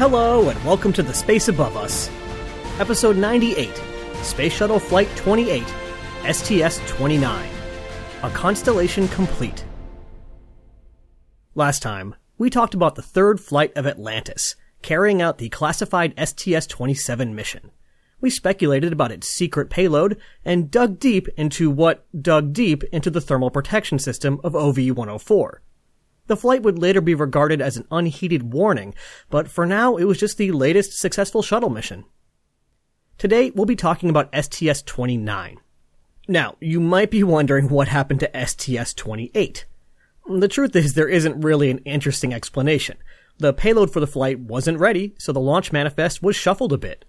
Hello, and welcome to the Space Above Us. Episode 98 Space Shuttle Flight 28, STS 29. A Constellation Complete. Last time, we talked about the third flight of Atlantis, carrying out the classified STS 27 mission. We speculated about its secret payload and dug deep into what dug deep into the thermal protection system of OV 104. The flight would later be regarded as an unheeded warning, but for now it was just the latest successful shuttle mission. Today we'll be talking about STS 29. Now, you might be wondering what happened to STS 28. The truth is there isn't really an interesting explanation. The payload for the flight wasn't ready, so the launch manifest was shuffled a bit.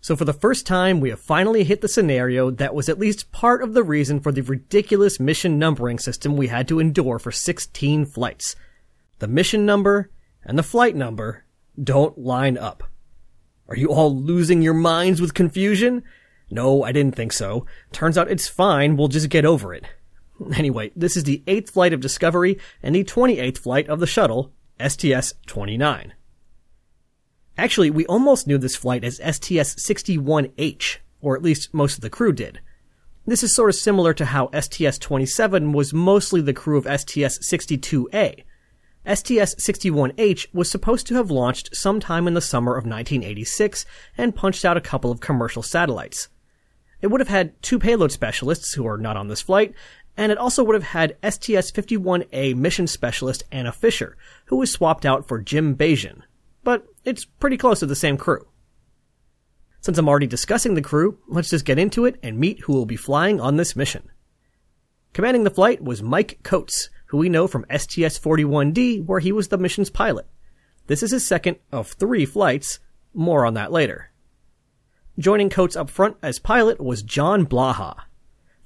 So for the first time, we have finally hit the scenario that was at least part of the reason for the ridiculous mission numbering system we had to endure for 16 flights. The mission number and the flight number don't line up. Are you all losing your minds with confusion? No, I didn't think so. Turns out it's fine, we'll just get over it. Anyway, this is the 8th flight of Discovery and the 28th flight of the shuttle, STS-29. Actually, we almost knew this flight as STS-61H, or at least most of the crew did. This is sort of similar to how STS-27 was mostly the crew of STS-62A. STS-61H was supposed to have launched sometime in the summer of 1986 and punched out a couple of commercial satellites. It would have had two payload specialists who are not on this flight, and it also would have had STS-51A mission specialist Anna Fisher, who was swapped out for Jim Bagian. But it's pretty close to the same crew. Since I'm already discussing the crew, let's just get into it and meet who will be flying on this mission. Commanding the flight was Mike Coats, who we know from STS-41D, where he was the mission's pilot. This is his second of three flights. More on that later. Joining Coats up front as pilot was John Blaha.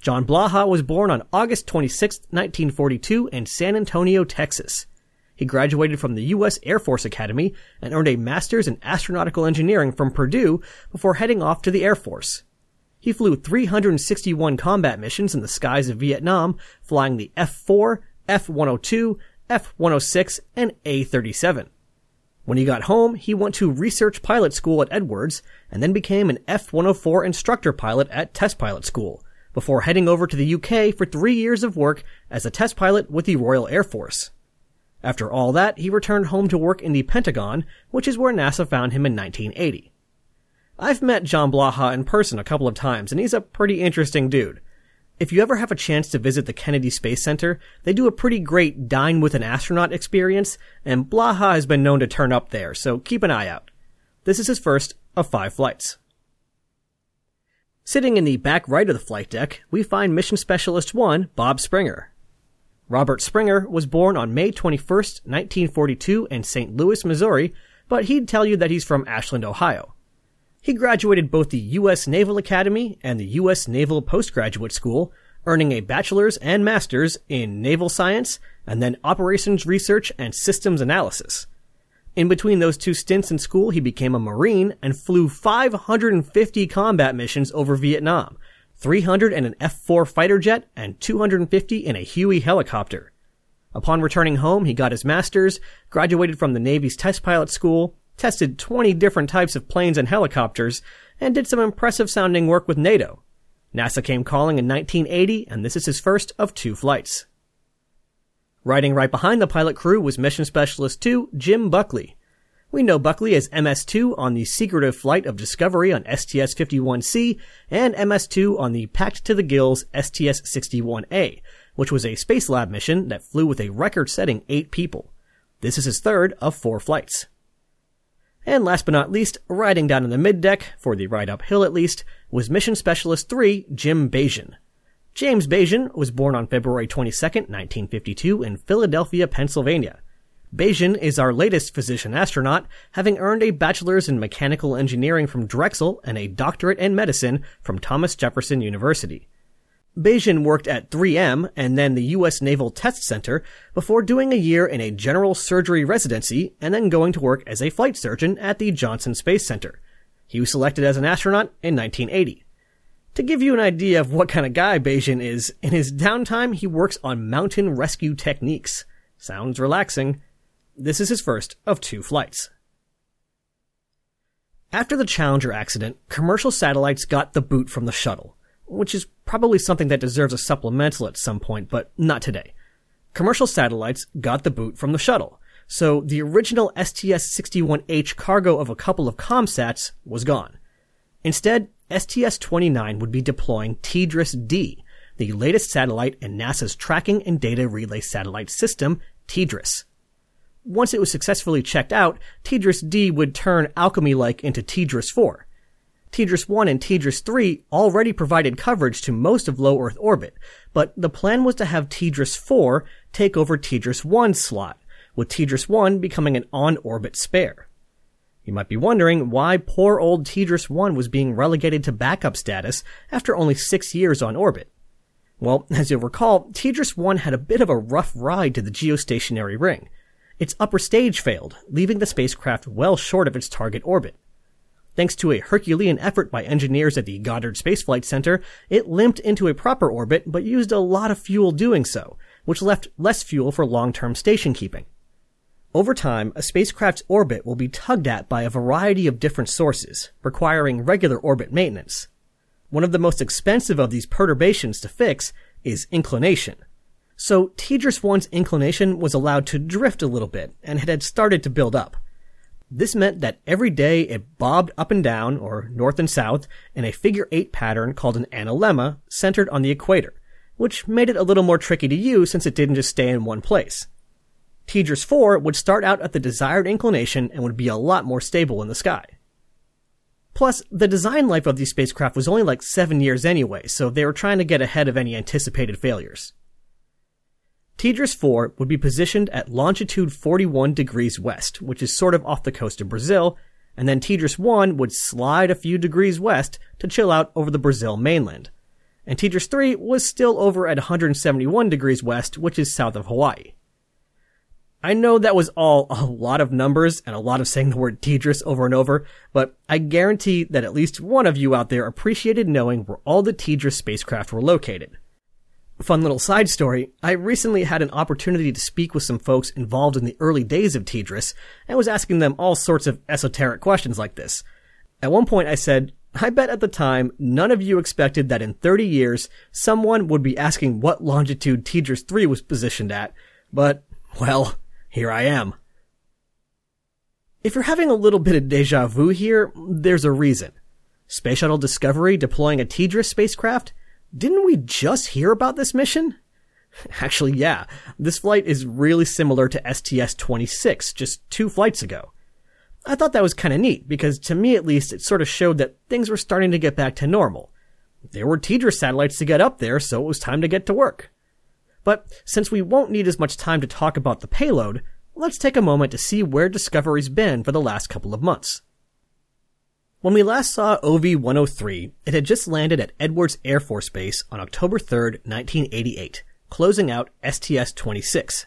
John Blaha was born on August 26, 1942 in San Antonio, Texas. He graduated from the U.S. Air Force Academy and earned a master's in astronautical engineering from Purdue before heading off to the Air Force. He flew 361 combat missions in the skies of Vietnam, flying the F-4, F-102, F-106, and A-37. When he got home, he went to research pilot school at Edwards and then became an F-104 instructor pilot at test pilot school before heading over to the UK for three years of work as a test pilot with the Royal Air Force. After all that, he returned home to work in the Pentagon, which is where NASA found him in 1980. I've met John Blaha in person a couple of times, and he's a pretty interesting dude. If you ever have a chance to visit the Kennedy Space Center, they do a pretty great dine with an astronaut experience, and Blaha has been known to turn up there, so keep an eye out. This is his first of five flights. Sitting in the back right of the flight deck, we find Mission Specialist 1, Bob Springer. Robert Springer was born on May 21, 1942 in St. Louis, Missouri, but he'd tell you that he's from Ashland, Ohio. He graduated both the U.S. Naval Academy and the U.S. Naval Postgraduate School, earning a bachelor's and master's in naval science and then operations research and systems analysis. In between those two stints in school, he became a Marine and flew 550 combat missions over Vietnam, 300 in an F-4 fighter jet and 250 in a Huey helicopter. Upon returning home, he got his master's, graduated from the Navy's test pilot school, tested 20 different types of planes and helicopters, and did some impressive sounding work with NATO. NASA came calling in 1980, and this is his first of two flights. Riding right behind the pilot crew was Mission Specialist 2, Jim Buchli. We know Buchli as MS-2 on the secretive flight of Discovery on STS-51C and MS-2 on the packed to the gills STS-61A, which was a Spacelab mission that flew with a record-setting eight people. This is his third of four flights. And last but not least, riding down in the middeck, for the ride uphill at least, was Mission Specialist 3, Jim Bagian. James Bagian was born on February 22, 1952 in Philadelphia, Pennsylvania. Bagian is our latest physician astronaut, having earned a bachelor's in mechanical engineering from Drexel and a doctorate in medicine from Thomas Jefferson University. Bagian worked at 3M and then the U.S. Naval Test Center before doing a year in a general surgery residency and then going to work as a flight surgeon at the Johnson Space Center. He was selected as an astronaut in 1980. To give you an idea of what kind of guy Bagian is, in his downtime he works on mountain rescue techniques. Sounds relaxing. This is his first of two flights. After the Challenger accident, commercial satellites got the boot from the shuttle, which is probably something that deserves a supplemental at some point, but not today. Commercial satellites got the boot from the shuttle, so the original STS-61H cargo of a couple of ComSats was gone. Instead, STS-29 would be deploying TDRS-D, the latest satellite in NASA's Tracking and Data Relay Satellite System, TDRS. Once it was successfully checked out, TDRS-D would turn Alchemy-like into TDRS-4. TDRS-1 and TDRS-3 already provided coverage to most of low Earth orbit, but the plan was to have TDRS-4 take over TDRS-1's slot, with TDRS-1 becoming an on-orbit spare. You might be wondering why poor old TDRS-1 was being relegated to backup status after only six years on orbit. Well, as you'll recall, TDRS-1 had a bit of a rough ride to the geostationary ring. Its upper stage failed, leaving the spacecraft well short of its target orbit. Thanks to a Herculean effort by engineers at the Goddard Space Flight Center, it limped into a proper orbit but used a lot of fuel doing so, which left less fuel for long-term station keeping. Over time, a spacecraft's orbit will be tugged at by a variety of different sources, requiring regular orbit maintenance. One of the most expensive of these perturbations to fix is inclination. So TDRS-1's inclination was allowed to drift a little bit, and it had started to build up. This meant that every day it bobbed up and down, or north and south, in a figure eight pattern called an analemma, centered on the equator, which made it a little more tricky to use since it didn't just stay in one place. TDRS 4 would start out at the desired inclination and would be a lot more stable in the sky. Plus, the design life of these spacecraft was only like seven years anyway, so they were trying to get ahead of any anticipated failures. TDRS 4 would be positioned at longitude 41 degrees west, which is sort of off the coast of Brazil, and then TDRS 1 would slide a few degrees west to chill out over the Brazil mainland. And TDRS 3 was still over at 171 degrees west, which is south of Hawaii. I know that was all a lot of numbers and a lot of saying the word TDRS over and over, but I guarantee that at least one of you out there appreciated knowing where all the TDRS spacecraft were located. Fun little side story, I recently had an opportunity to speak with some folks involved in the early days of TDRS and was asking them all sorts of esoteric questions like this. At one point I said, I bet at the time none of you expected that in 30 years someone would be asking what longitude TDRS 3 was positioned at, but, well, here I am. If you're having a little bit of deja vu here, there's a reason. Space Shuttle Discovery deploying a TDRS spacecraft? Didn't we just hear about this mission? Actually, yeah. This flight is really similar to STS-26, just two flights ago. I thought that was kinda neat, because to me at least, it sort of showed that things were starting to get back to normal. There were TDRS satellites to get up there, so it was time to get to work. But since we won't need as much time to talk about the payload, let's take a moment to see where Discovery's been for the last couple of months. When we last saw OV-103, it had just landed at Edwards Air Force Base on October 3, 1988, closing out STS-26.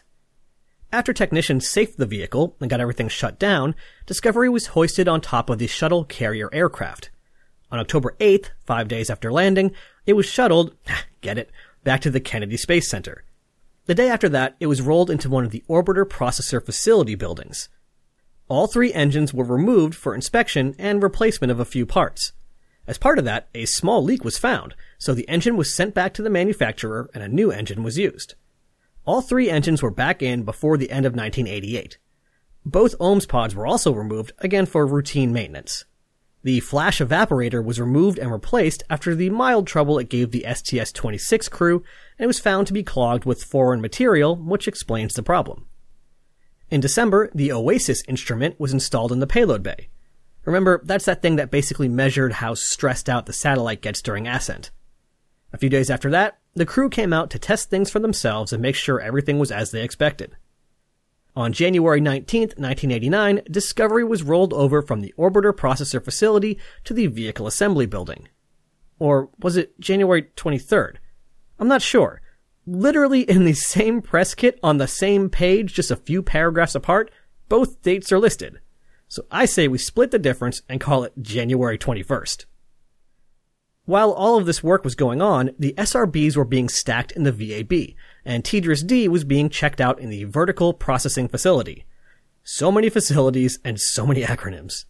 After technicians safed the vehicle and got everything shut down, Discovery was hoisted on top of the shuttle carrier aircraft. On October 8th, five days after landing, it was shuttled, get it, back to the Kennedy Space Center. The day after that, it was rolled into one of the orbiter processor facility buildings. All three engines were removed for inspection and replacement of a few parts. As part of that, a small leak was found, so the engine was sent back to the manufacturer and a new engine was used. All three engines were back in before the end of 1988. Both OMS pods were also removed, again for routine maintenance. The flash evaporator was removed and replaced after the mild trouble it gave the STS-26 crew, and it was found to be clogged with foreign material, which explains the problem. In December, the OASIS instrument was installed in the payload bay. Remember, that's that thing that basically measured how stressed out the satellite gets during ascent. A few days after that, the crew came out to test things for themselves and make sure everything was as they expected. On January 19, 1989, Discovery was rolled over from the orbiter processor facility to the vehicle assembly building. Or was it January 23rd? I'm not sure. Literally in the same press kit on the same page, just a few paragraphs apart, both dates are listed. So I say we split the difference and call it January 21st. While all of this work was going on, the SRBs were being stacked in the VAB, and TDRS-D was being checked out in the Vertical Processing Facility. So many facilities and so many acronyms.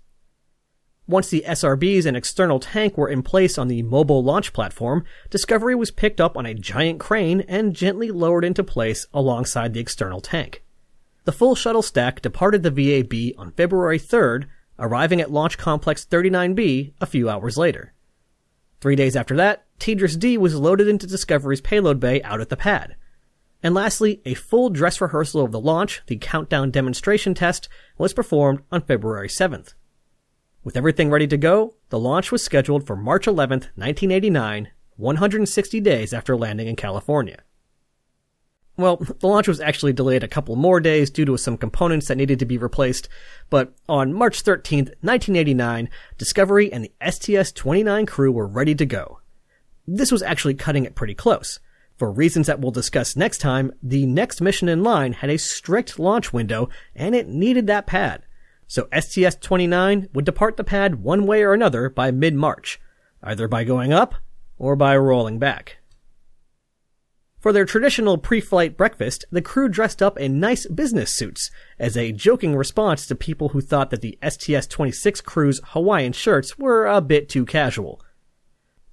Once the SRBs and external tank were in place on the mobile launch platform, Discovery was picked up on a giant crane and gently lowered into place alongside the external tank. The full shuttle stack departed the VAB on February 3rd, arriving at Launch Complex 39B a few hours later. Three days after that, TDRS D was loaded into Discovery's payload bay out at the pad. And lastly, a full dress rehearsal of the launch, the countdown demonstration test, was performed on February 7th. With everything ready to go, the launch was scheduled for March 11, 1989, 160 days after landing in California. Well, the launch was actually delayed a couple more days due to some components that needed to be replaced, but on March 13, 1989, Discovery and the STS-29 crew were ready to go. This was actually cutting it pretty close. For reasons that we'll discuss next time, the next mission in line had a strict launch window and it needed that pad so STS-29 would depart the pad one way or another by mid-March, either by going up or by rolling back. For their traditional pre-flight breakfast, the crew dressed up in nice business suits as a joking response to people who thought that the STS-26 crew's Hawaiian shirts were a bit too casual.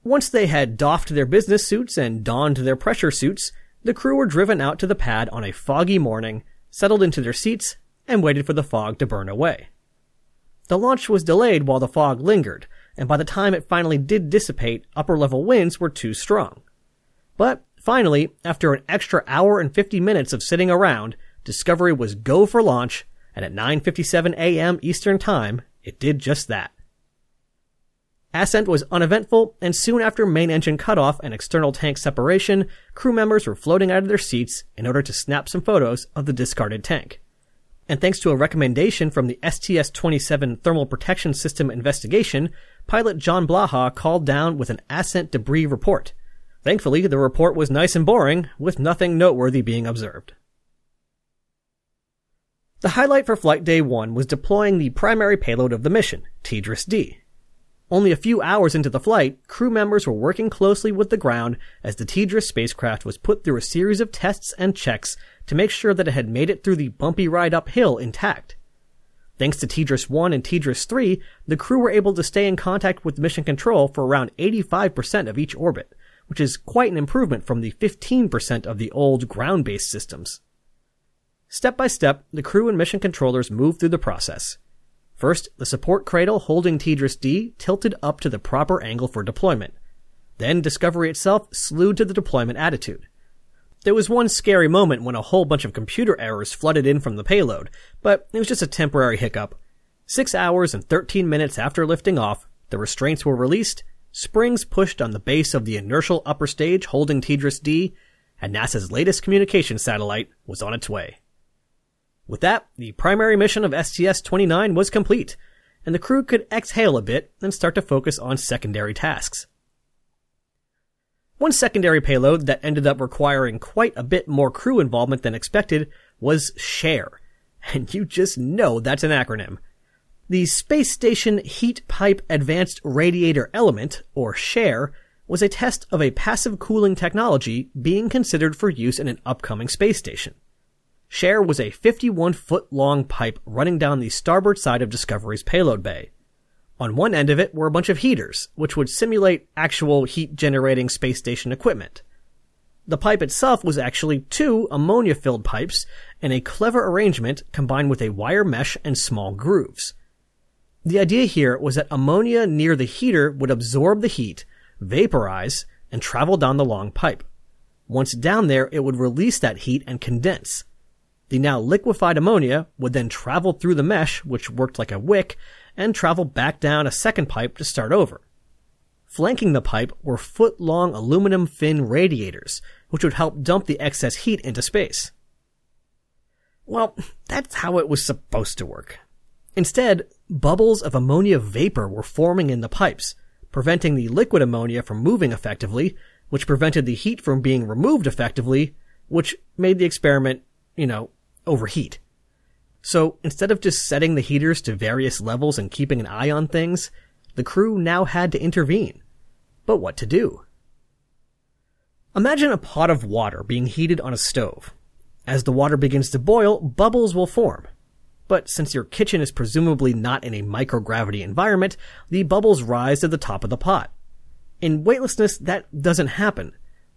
Once they had doffed their business suits and donned their pressure suits, the crew were driven out to the pad on a foggy morning, settled into their seats, and waited for the fog to burn away. The launch was delayed while the fog lingered, and by the time it finally did dissipate, upper level winds were too strong. But finally, after an extra hour and 50 minutes of sitting around, Discovery was go for launch, and at 9:57 a.m. Eastern Time, it did just that. Ascent was uneventful, and soon after main engine cutoff and external tank separation, crew members were floating out of their seats in order to snap some photos of the discarded tank and thanks to a recommendation from the STS-27 Thermal Protection System investigation, pilot John Blaha called down with an ascent debris report. Thankfully, the report was nice and boring, with nothing noteworthy being observed. The highlight for Flight Day 1 was deploying the primary payload of the mission, TDRS D. Only a few hours into the flight, crew members were working closely with the ground as the TDRS spacecraft was put through a series of tests and checks to make sure that it had made it through the bumpy ride uphill intact. Thanks to TDRS 1 and TDRS 3, the crew were able to stay in contact with mission control for around 85% of each orbit, which is quite an improvement from the 15% of the old ground-based systems. Step by step, the crew and mission controllers moved through the process. First, the support cradle holding TDRS D tilted up to the proper angle for deployment. Then Discovery itself slewed to the deployment attitude. There was one scary moment when a whole bunch of computer errors flooded in from the payload, but it was just a temporary hiccup. Six hours and 13 minutes after lifting off, the restraints were released, springs pushed on the base of the inertial upper stage holding TDRS D, and NASA's latest communication satellite was on its way. With that, the primary mission of STS-29 was complete, and the crew could exhale a bit and start to focus on secondary tasks. One secondary payload that ended up requiring quite a bit more crew involvement than expected was SHARE. And you just know that's an acronym. The Space Station Heat Pipe Advanced Radiator Element, or SHARE, was a test of a passive cooling technology being considered for use in an upcoming space station. SHARE was a 51 foot long pipe running down the starboard side of Discovery's payload bay. On one end of it were a bunch of heaters, which would simulate actual heat generating space station equipment. The pipe itself was actually two ammonia filled pipes in a clever arrangement combined with a wire mesh and small grooves. The idea here was that ammonia near the heater would absorb the heat, vaporize, and travel down the long pipe. Once down there, it would release that heat and condense. The now liquefied ammonia would then travel through the mesh, which worked like a wick, and travel back down a second pipe to start over. Flanking the pipe were foot long aluminum fin radiators, which would help dump the excess heat into space. Well, that's how it was supposed to work. Instead, bubbles of ammonia vapor were forming in the pipes, preventing the liquid ammonia from moving effectively, which prevented the heat from being removed effectively, which made the experiment, you know, overheat. So instead of just setting the heaters to various levels and keeping an eye on things, the crew now had to intervene. But what to do? Imagine a pot of water being heated on a stove. As the water begins to boil, bubbles will form. but since your kitchen is presumably not in a microgravity environment, the bubbles rise to the top of the pot. In weightlessness, that doesn't happen.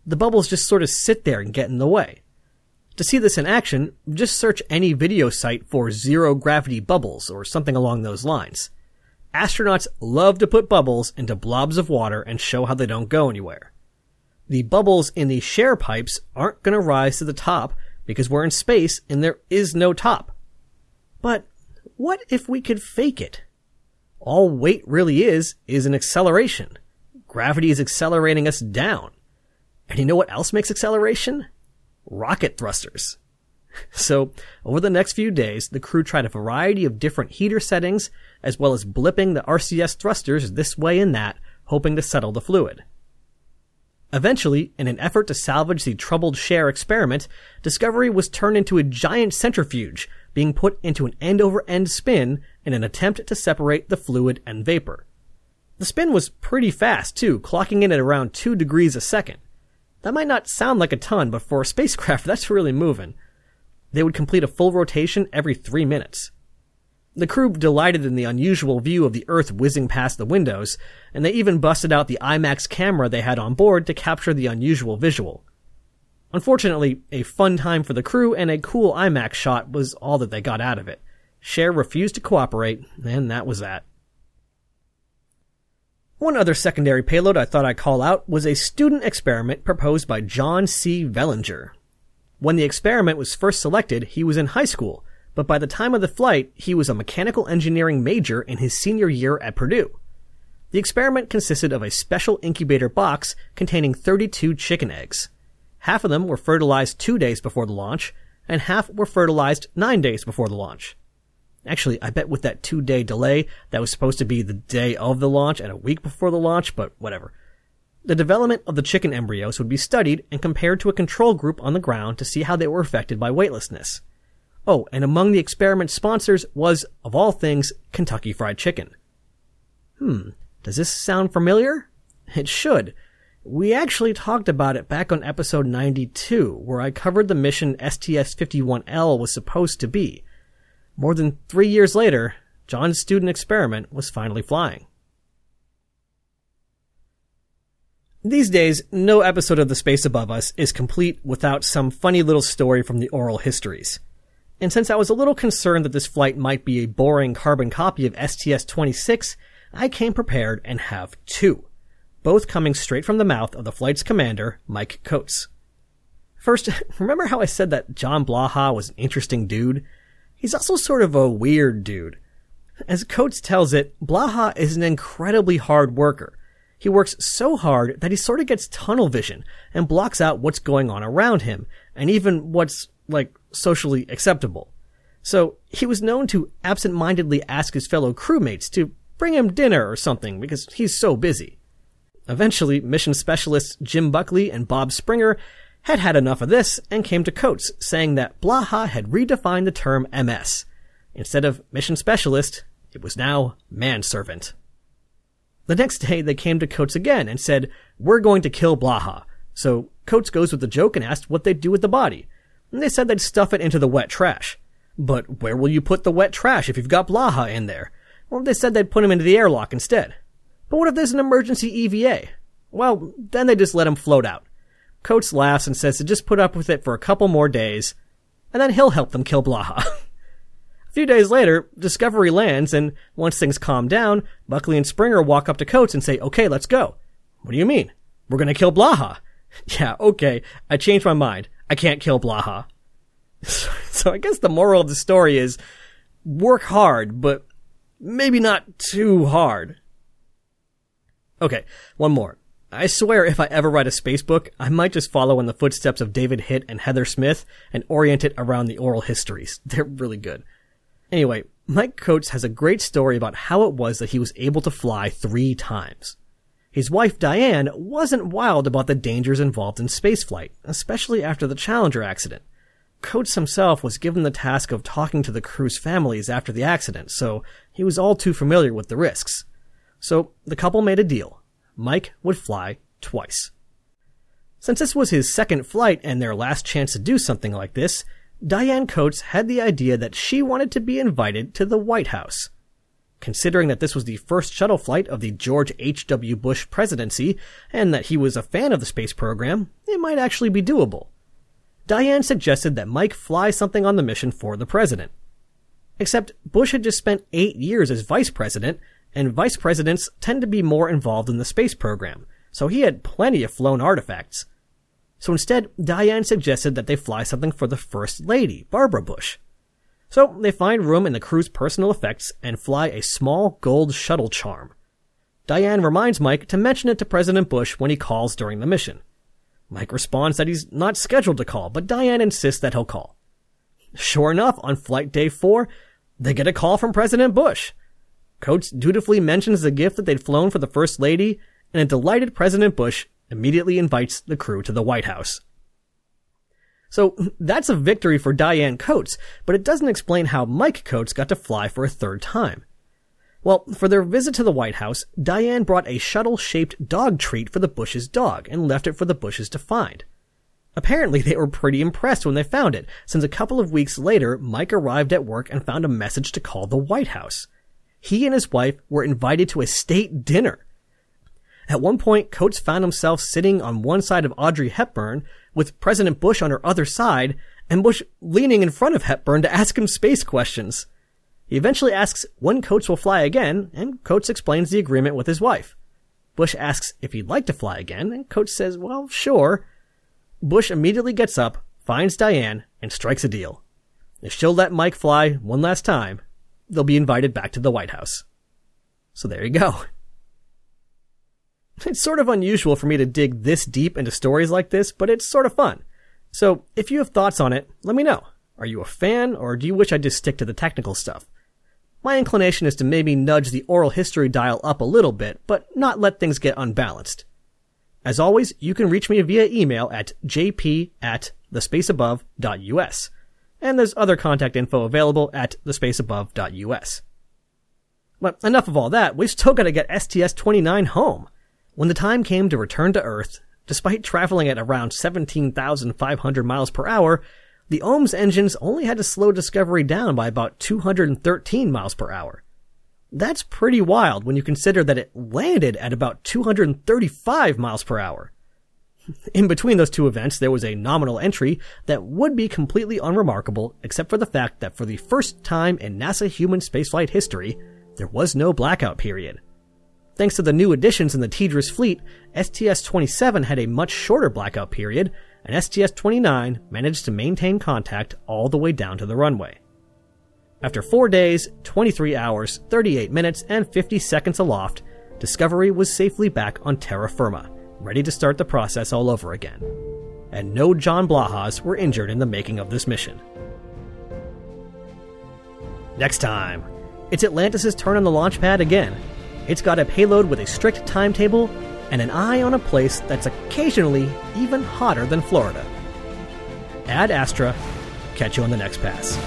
The bubbles just sort of sit there and get in the way. To see this in action, just search any video site for zero gravity bubbles or something along those lines. Astronauts love to put bubbles into blobs of water and show how they don't go anywhere. The bubbles in the share pipes aren't going to rise to the top because we're in space and there is no top. But what if we could fake it? All weight really is, is an acceleration. Gravity is accelerating us down. And you know what else makes acceleration? Rocket thrusters. So, over the next few days, the crew tried a variety of different heater settings, as well as blipping the RCS thrusters this way and that, hoping to settle the fluid. Eventually, in an effort to salvage the troubled share experiment, Discovery was turned into a giant centrifuge, being put into an end over end spin in an attempt to separate the fluid and vapor. The spin was pretty fast too, clocking in at around 2 degrees a second. That might not sound like a ton, but for a spacecraft, that's really moving. They would complete a full rotation every three minutes. The crew delighted in the unusual view of the Earth whizzing past the windows, and they even busted out the IMAX camera they had on board to capture the unusual visual. Unfortunately, a fun time for the crew and a cool IMAX shot was all that they got out of it. Share refused to cooperate, and that was that. One other secondary payload I thought I'd call out was a student experiment proposed by John C. Vellinger. When the experiment was first selected, he was in high school, but by the time of the flight, he was a mechanical engineering major in his senior year at Purdue. The experiment consisted of a special incubator box containing 32 chicken eggs. Half of them were fertilized two days before the launch, and half were fertilized nine days before the launch. Actually, I bet with that two day delay, that was supposed to be the day of the launch and a week before the launch, but whatever. The development of the chicken embryos would be studied and compared to a control group on the ground to see how they were affected by weightlessness. Oh, and among the experiment sponsors was, of all things, Kentucky Fried Chicken. Hmm, does this sound familiar? It should. We actually talked about it back on episode 92, where I covered the mission STS-51L was supposed to be. More than three years later, John's student experiment was finally flying. These days, no episode of The Space Above Us is complete without some funny little story from the oral histories. And since I was a little concerned that this flight might be a boring carbon copy of STS-26, I came prepared and have two, both coming straight from the mouth of the flight's commander, Mike Coats. First, remember how I said that John Blaha was an interesting dude? He's also sort of a weird dude. As Coats tells it, Blaha is an incredibly hard worker. He works so hard that he sort of gets tunnel vision and blocks out what's going on around him, and even what's, like, socially acceptable. So he was known to absent-mindedly ask his fellow crewmates to bring him dinner or something because he's so busy. Eventually, mission specialists Jim Buchli and Bob Springer had had enough of this and came to Coats saying that Blaha had redefined the term MS. Instead of mission specialist, it was now manservant. The next day, they came to Coats again and said, We're going to kill Blaha. So Coats goes with the joke and asked what they'd do with the body and they said they'd stuff it into the wet trash. But where will you put the wet trash if you've got Blaha in there? Well, they said they'd put him into the airlock instead. But what if there's an emergency EVA? Well, then they just let him float out. Coats laughs and says to just put up with it for a couple more days, and then he'll help them kill Blaha. a few days later, Discovery lands, and once things calm down, Buchli and Springer walk up to Coats and say, okay, let's go. What do you mean? We're gonna kill Blaha. yeah, okay, I changed my mind. I can't kill Blaha. So I guess the moral of the story is work hard, but maybe not too hard. Okay, one more. I swear if I ever write a space book, I might just follow in the footsteps of David Hitt and Heather Smith and orient it around the oral histories. They're really good. Anyway, Mike Coats has a great story about how it was that he was able to fly three times. His wife Diane wasn't wild about the dangers involved in spaceflight, especially after the Challenger accident. Coats himself was given the task of talking to the crew's families after the accident, so he was all too familiar with the risks. So the couple made a deal. Mike would fly twice. Since this was his second flight and their last chance to do something like this, Diane Coats had the idea that she wanted to be invited to the White House. Considering that this was the first shuttle flight of the George H.W. Bush presidency, and that he was a fan of the space program, it might actually be doable. Diane suggested that Mike fly something on the mission for the president. Except Bush had just spent eight years as vice president, and vice presidents tend to be more involved in the space program, so he had plenty of flown artifacts. So instead, Diane suggested that they fly something for the First Lady, Barbara Bush. So they find room in the crew's personal effects and fly a small gold shuttle charm. Diane reminds Mike to mention it to President Bush when he calls during the mission. Mike responds that he's not scheduled to call, but Diane insists that he'll call. Sure enough, on flight day four, they get a call from President Bush. Coats dutifully mentions the gift that they'd flown for the First Lady, and a delighted President Bush immediately invites the crew to the White House. So that's a victory for Diane Coats, but it doesn't explain how Mike Coats got to fly for a third time. Well, for their visit to the White House, Diane brought a shuttle-shaped dog treat for the Bushes' dog and left it for the Bushes to find. Apparently, they were pretty impressed when they found it, since a couple of weeks later, Mike arrived at work and found a message to call the White House. He and his wife were invited to a state dinner. At one point, Coats found himself sitting on one side of Audrey Hepburn, with President Bush on her other side, and Bush leaning in front of Hepburn to ask him space questions. He eventually asks when Coats will fly again, and Coats explains the agreement with his wife. Bush asks if he'd like to fly again, and Coats says, well, sure. Bush immediately gets up, finds Diane, and strikes a deal. If she'll let Mike fly one last time, they'll be invited back to the White House. So there you go. It's sort of unusual for me to dig this deep into stories like this, but it's sort of fun. So if you have thoughts on it, let me know. Are you a fan, or do you wish I'd just stick to the technical stuff? My inclination is to maybe nudge the oral history dial up a little bit, but not let things get unbalanced. As always, you can reach me via email at jp at thespaceabove.us. And there's other contact info available at thespaceabove.us. But enough of all that, we've still got to get STS-29 home. When the time came to return to Earth, despite traveling at around 17,500 miles per hour, the OMS engines only had to slow Discovery down by about 213 miles per hour. That's pretty wild when you consider that it landed at about 235 miles per hour. In between those two events, there was a nominal entry that would be completely unremarkable except for the fact that for the first time in NASA human spaceflight history, there was no blackout period. Thanks to the new additions in the TDRS fleet, STS-27 had a much shorter blackout period, and STS-29 managed to maintain contact all the way down to the runway. After 4 days, 23 hours, 38 minutes, and 50 seconds aloft, Discovery was safely back on terra firma, ready to start the process all over again. And no John Blahas were injured in the making of this mission. Next time, it's Atlantis' turn on the launch pad again it's got a payload with a strict timetable and an eye on a place that's occasionally even hotter than Florida. Ad Astra, catch you on the next pass.